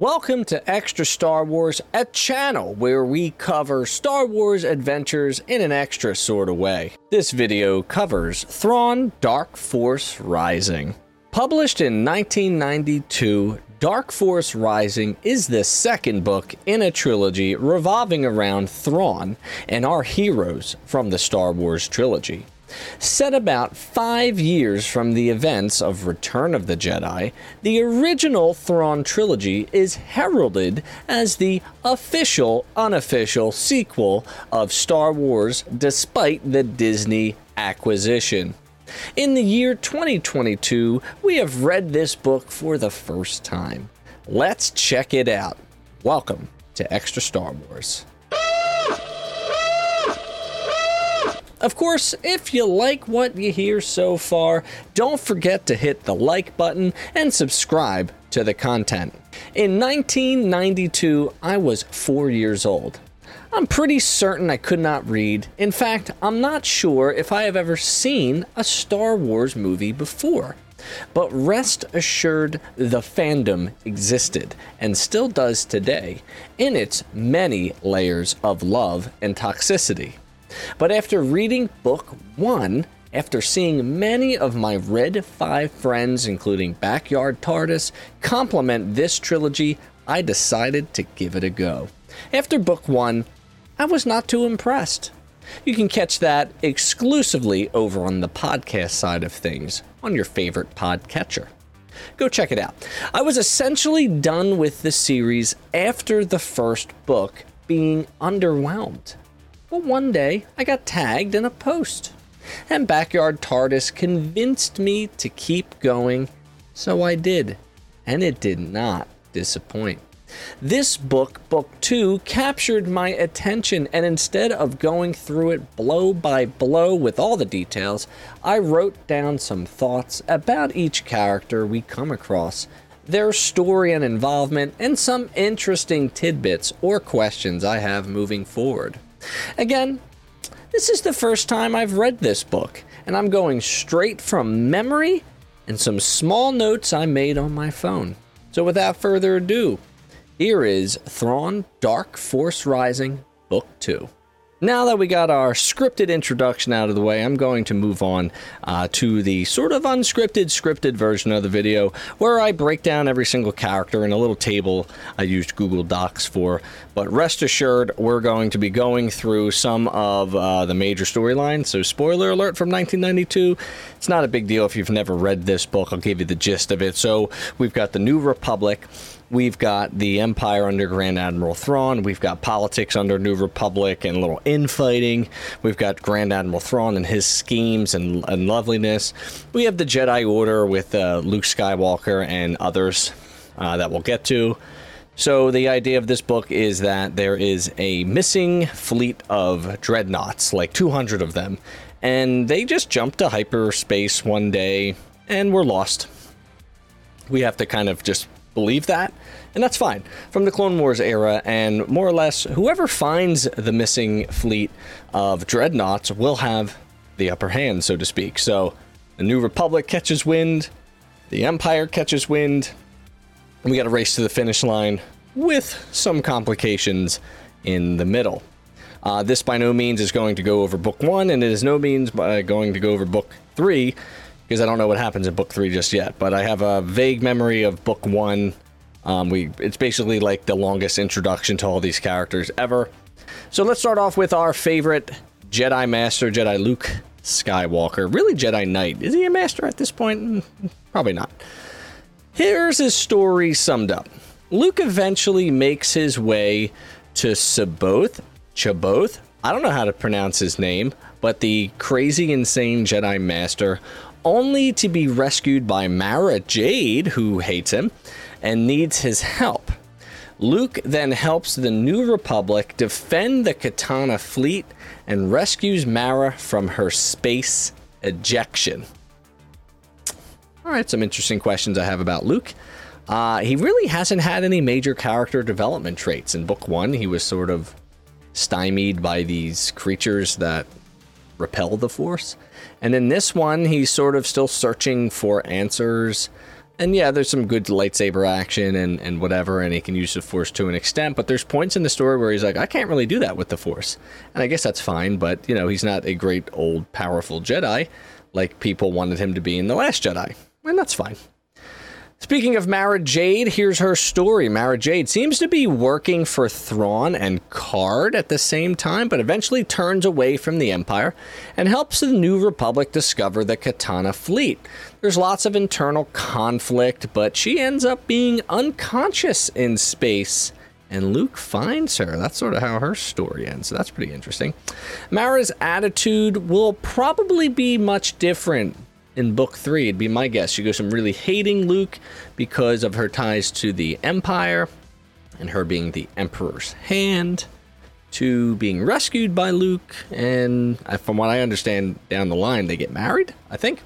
Welcome to Extra Star Wars, a channel where we cover Star Wars adventures in an extra sort of way. This video covers Thrawn Dark Force Rising. Published in 1992, Dark Force Rising is the second book in a trilogy revolving around Thrawn and our heroes from the Star Wars trilogy. Set about five years from the events of Return of the Jedi, the original Thrawn trilogy is heralded as the official, unofficial sequel of Star Wars despite the Disney acquisition. In the year 2022, we have read this book for the first time. Let's check it out. Welcome to Extra Star Wars. Of course, if you like what you hear so far, don't forget to hit the like button and subscribe to the content. In 1992, I was four years old. I'm pretty certain I could not read. In fact, I'm not sure if I have ever seen a Star Wars movie before. But rest assured, the fandom existed and still does today in its many layers of love and toxicity. But after reading book one, after seeing many of my Red 5 friends, including Backyard TARDIS, compliment this trilogy, I decided to give it a go. After book one, I was not too impressed. You can catch that exclusively over on the podcast side of things on your favorite podcatcher. Go check it out. I was essentially done with the series after the first book being underwhelmed. But one day, I got tagged in a post, and Backyard TARDIS convinced me to keep going, so I did, and it did not disappoint. This book, Book 2, captured my attention, and instead of going through it blow by blow with all the details, I wrote down some thoughts about each character we come across, their story and involvement, and some interesting tidbits or questions I have moving forward. Again, this is the first time I've read this book, and I'm going straight from memory and some small notes I made on my phone. So without further ado, here is Thrawn Dark Force Rising, Book 2. Now that we got our scripted introduction out of the way, I'm going to move on uh, to the sort of unscripted, scripted version of the video where I break down every single character in a little table I used Google Docs for. But rest assured, we're going to be going through some of uh, the major storylines. So, spoiler alert from 1992. It's not a big deal if you've never read this book. I'll give you the gist of it. So, we've got the New Republic. We've got the Empire under Grand Admiral Thrawn. We've got politics under New Republic and little infighting. We've got Grand Admiral Thrawn and his schemes and, and loveliness. We have the Jedi Order with uh, Luke Skywalker and others uh, that we'll get to. So, the idea of this book is that there is a missing fleet of dreadnoughts, like 200 of them, and they just jumped to hyperspace one day and were lost. We have to kind of just believe that, and that's fine. From the Clone Wars era, and more or less, whoever finds the missing fleet of dreadnoughts will have the upper hand, so to speak. So, the New Republic catches wind, the Empire catches wind, and we got to race to the finish line with some complications in the middle. Uh, this by no means is going to go over book one, and it is no means uh, going to go over book three because I don't know what happens in book three just yet. But I have a vague memory of book one. Um, we it's basically like the longest introduction to all these characters ever. So let's start off with our favorite Jedi Master, Jedi Luke Skywalker. Really, Jedi Knight. Is he a master at this point? Mm, probably not. Here's his story summed up. Luke eventually makes his way to C'baoth, C'baoth. I don't know how to pronounce his name, but the crazy, insane Jedi Master only to be rescued by Mara Jade, who hates him and needs his help. Luke then helps the New Republic defend the Katana fleet and rescues Mara from her space ejection. All right, some interesting questions I have about Luke. Uh, he really hasn't had any major character development traits. In book one, he was sort of stymied by these creatures that repel the Force. And in this one, he's sort of still searching for answers And yeah, there's some good lightsaber action and, and whatever, and he can use the Force to an extent, but there's points in the story where he's like, I can't really do that with the Force. And I guess that's fine, but, you know, he's not a great, old, powerful Jedi like people wanted him to be in The Last Jedi. And that's fine. Speaking of Mara Jade, here's her story. Mara Jade seems to be working for Thrawn and Karrde at the same time, but eventually turns away from the Empire and helps the New Republic discover the Katana fleet. There's lots of internal conflict, but she ends up being unconscious in space. And Luke finds her. That's sort of how her story ends. So that's pretty interesting. Mara's attitude will probably be much different in book three. It'd be my guess. She goes from really hating Luke because of her ties to the Empire and her being the Emperor's hand to being rescued by Luke. And from what I understand, down the line, they get married, I think.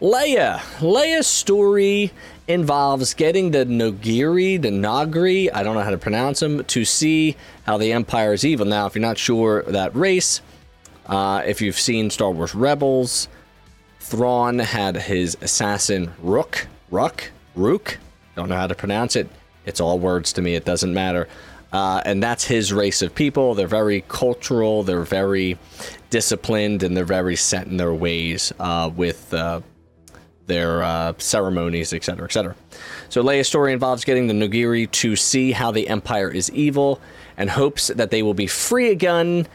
Leia. Leia's story involves getting the Nogiri, the Nagri, I don't know how to pronounce them, to see how the Empire is evil. Now, if you're not sure that race, uh, if you've seen Star Wars Rebels, Thrawn had his assassin Rook, Ruck, Rook. Don't know how to pronounce it. It's all words to me. It doesn't matter. Uh, and that's his race of people. They're very cultural. They're very disciplined, and they're very set in their ways uh, with uh, their uh, ceremonies, etc., etc. So Leia's story involves getting the Nogiri to see how the Empire is evil, and hopes that they will be free again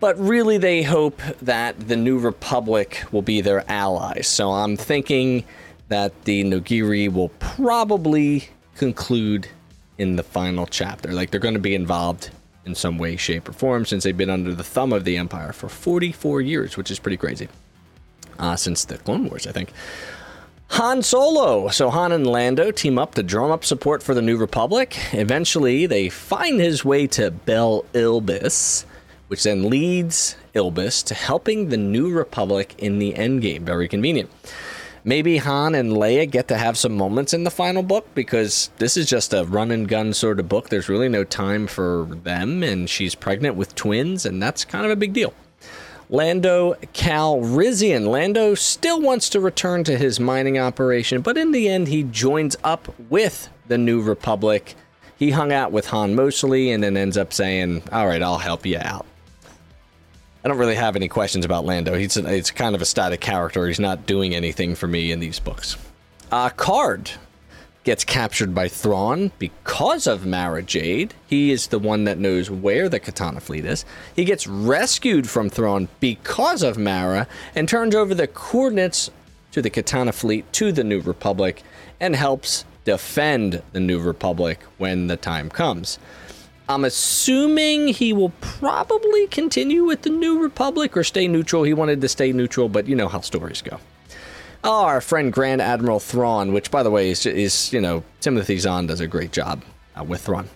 but really they hope that the New Republic will be their allies. So I'm thinking that the Nogiri will probably conclude in the final chapter. Like they're going to be involved in some way, shape, or form since they've been under the thumb of the Empire for 44 years, which is pretty crazy. Uh, since the Clone Wars, I think. Han Solo. So Han and Lando team up to drum up support for the New Republic. Eventually, they find his way to Bel Ilbis which then leads Ilbis to helping the New Republic in the Endgame. Very convenient. Maybe Han and Leia get to have some moments in the final book because this is just a run and gun sort of book. There's really no time for them, and she's pregnant with twins, and that's kind of a big deal. Lando Calrissian. Lando still wants to return to his mining operation, but in the end, he joins up with the New Republic. He hung out with Han mostly and then ends up saying, All right, I'll help you out. I don't really have any questions about Lando. He's it's kind of a static character. He's not doing anything for me in these books. Uh, Karrde gets captured by Thrawn because of Mara Jade. He is the one that knows where the Katana fleet is. He gets rescued from Thrawn because of Mara and turns over the coordinates to the Katana fleet to the New Republic and helps defend the New Republic when the time comes. I'm assuming he will probably continue with the New Republic or stay neutral. He wanted to stay neutral, but you know how stories go. Our friend Grand Admiral Thrawn, which by the way is, is you know Timothy Zahn does a great job uh, with Thrawn.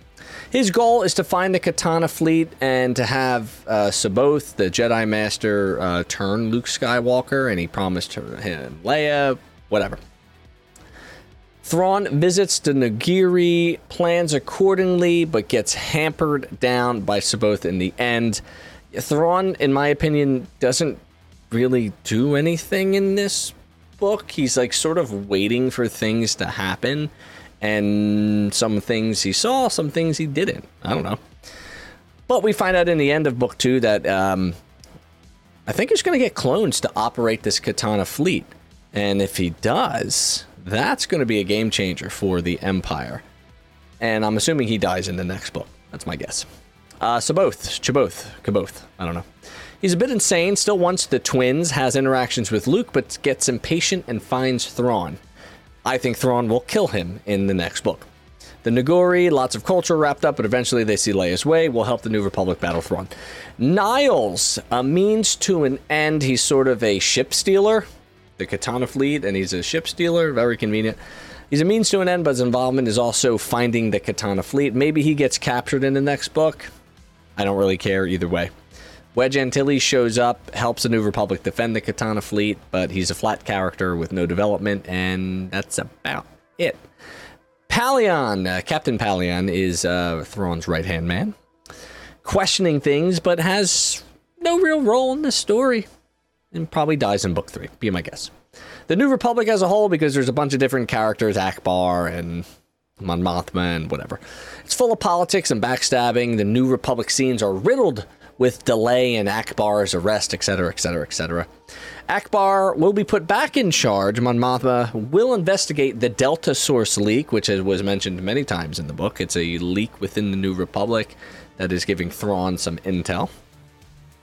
His goal is to find the Katana fleet and to have uh, C'baoth, the Jedi Master, uh, turn Luke Skywalker, and he promised him Leia, whatever. Thrawn visits the Nogiri, plans accordingly, but gets hampered down by C'baoth in the end. Thrawn, in my opinion, doesn't really do anything in this book. He's like sort of waiting for things to happen, and some things he saw, some things he didn't. I don't know. But we find out in the end of book two that um, I think he's going to get clones to operate this Katana fleet. And if he does, that's going to be a game changer for the Empire. And I'm assuming he dies in the next book. That's my guess. Uh, C'baoth, C'baoth, C'baoth, I don't know. He's a bit insane, still wants the twins, has interactions with Luke, but gets impatient and finds Thrawn. I think Thrawn will kill him in the next book. The Nogiri, lots of culture wrapped up, but eventually they see Leia's way, will help the New Republic battle Thrawn. Niles, a means to an end. He's sort of a ship stealer, the Katana fleet, and he's a ship stealer. Very convenient. He's a means to an end, but his involvement is also finding the Katana fleet. Maybe he gets captured in the next book. I don't really care either way. Wedge Antilles shows up, helps the New Republic defend the Katana fleet, but he's a flat character with no development, and that's about it. Pellaeon, uh, Captain Pellaeon, is uh, Thrawn's right hand man, questioning things, but has no real role in the story and probably dies in book three, be my guess. The New Republic as a whole, because there's a bunch of different characters, Ackbar and Mon Mothma and whatever. It's full of politics and backstabbing. The New Republic scenes are riddled with delay and Ackbar's arrest, etc., etc., etc. Ackbar will be put back in charge. Mon Mothma will investigate the Delta Source leak, which was mentioned many times in the book. It's a leak within the New Republic that is giving Thrawn some intel.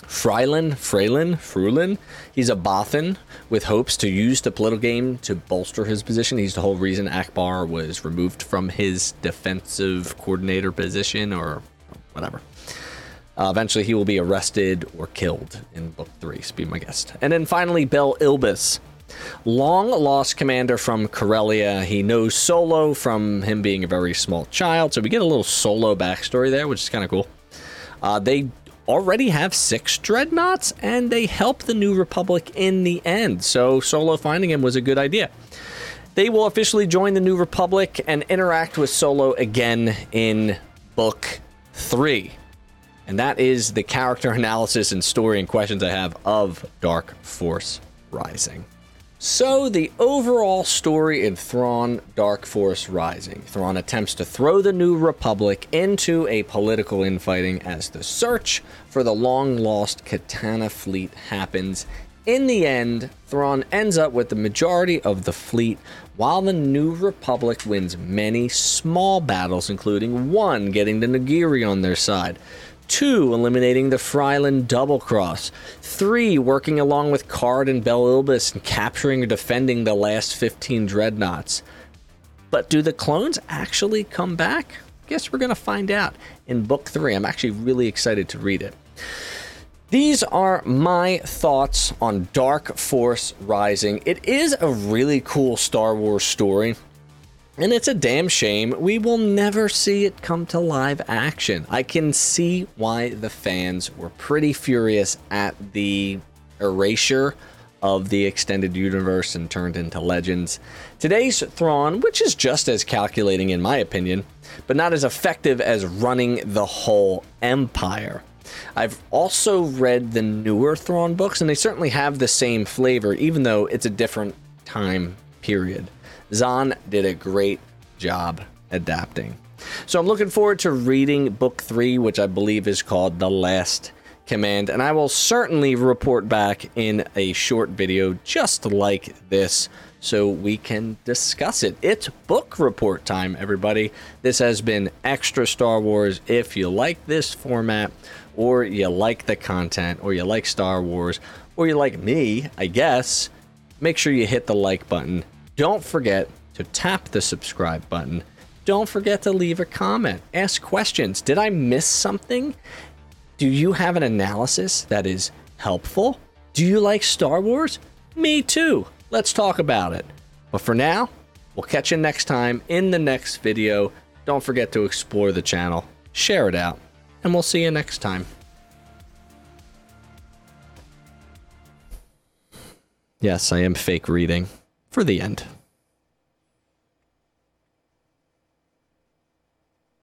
Frylin, Freylin, Frulin, he's a Bothan with hopes to use the political game to bolster his position. He's the whole reason Ackbar was removed from his defensive coordinator position or whatever. Uh, eventually, he will be arrested or killed in Book 3, so be my guest. And then finally, Bel Ilbis. Long lost commander from Corellia. He knows Solo from him being a very small child, so we get a little Solo backstory there, which is kind of cool. Uh, they already have six dreadnoughts, and they help the New Republic in the end, so Solo finding him was a good idea. They will officially join the New Republic and interact with Solo again in Book 3. And that is the character analysis and story and questions I have of Dark Force Rising. So, the overall story in Thrawn Dark Force Rising. Thrawn attempts to throw the New Republic into a political infighting as the search for the long lost Katana fleet happens. In the end, Thrawn ends up with the majority of the fleet, while the New Republic wins many small battles, including one getting the Nagiri on their side. Two, eliminating the Frylin double cross. Three, working along with Karrde and Bel Ilbis and capturing or defending the last 15 dreadnoughts. But do the clones actually come back? Guess we're going to find out in book three. I'm actually really excited to read it. These are my thoughts on Dark Force Rising. It is a really cool Star Wars story. And it's a damn shame we will never see it come to live action. I can see why the fans were pretty furious at the erasure of the extended universe and turned into legends. Today's Thrawn, which is just as calculating in my opinion, but not as effective as running the whole empire. I've also read the newer Thrawn books, and they certainly have the same flavor, even though it's a different time period. Zahn did a great job adapting. So I'm looking forward to reading book three, which I believe is called The Last Command, and I will certainly report back in a short video just like this so we can discuss it. It's book report time, everybody. This has been Extra Star Wars. If you like this format, or you like the content, or you like Star Wars, or you like me, I guess, make sure you hit the like button don't forget to tap the subscribe button. Don't forget to leave a comment. Ask questions. Did I miss something? Do you have an analysis that is helpful? Do you like Star Wars? Me too. Let's talk about it. But for now, we'll catch you next time in the next video. Don't forget to explore the channel, share it out, and we'll see you next time. Yes, I am fake reading for the end.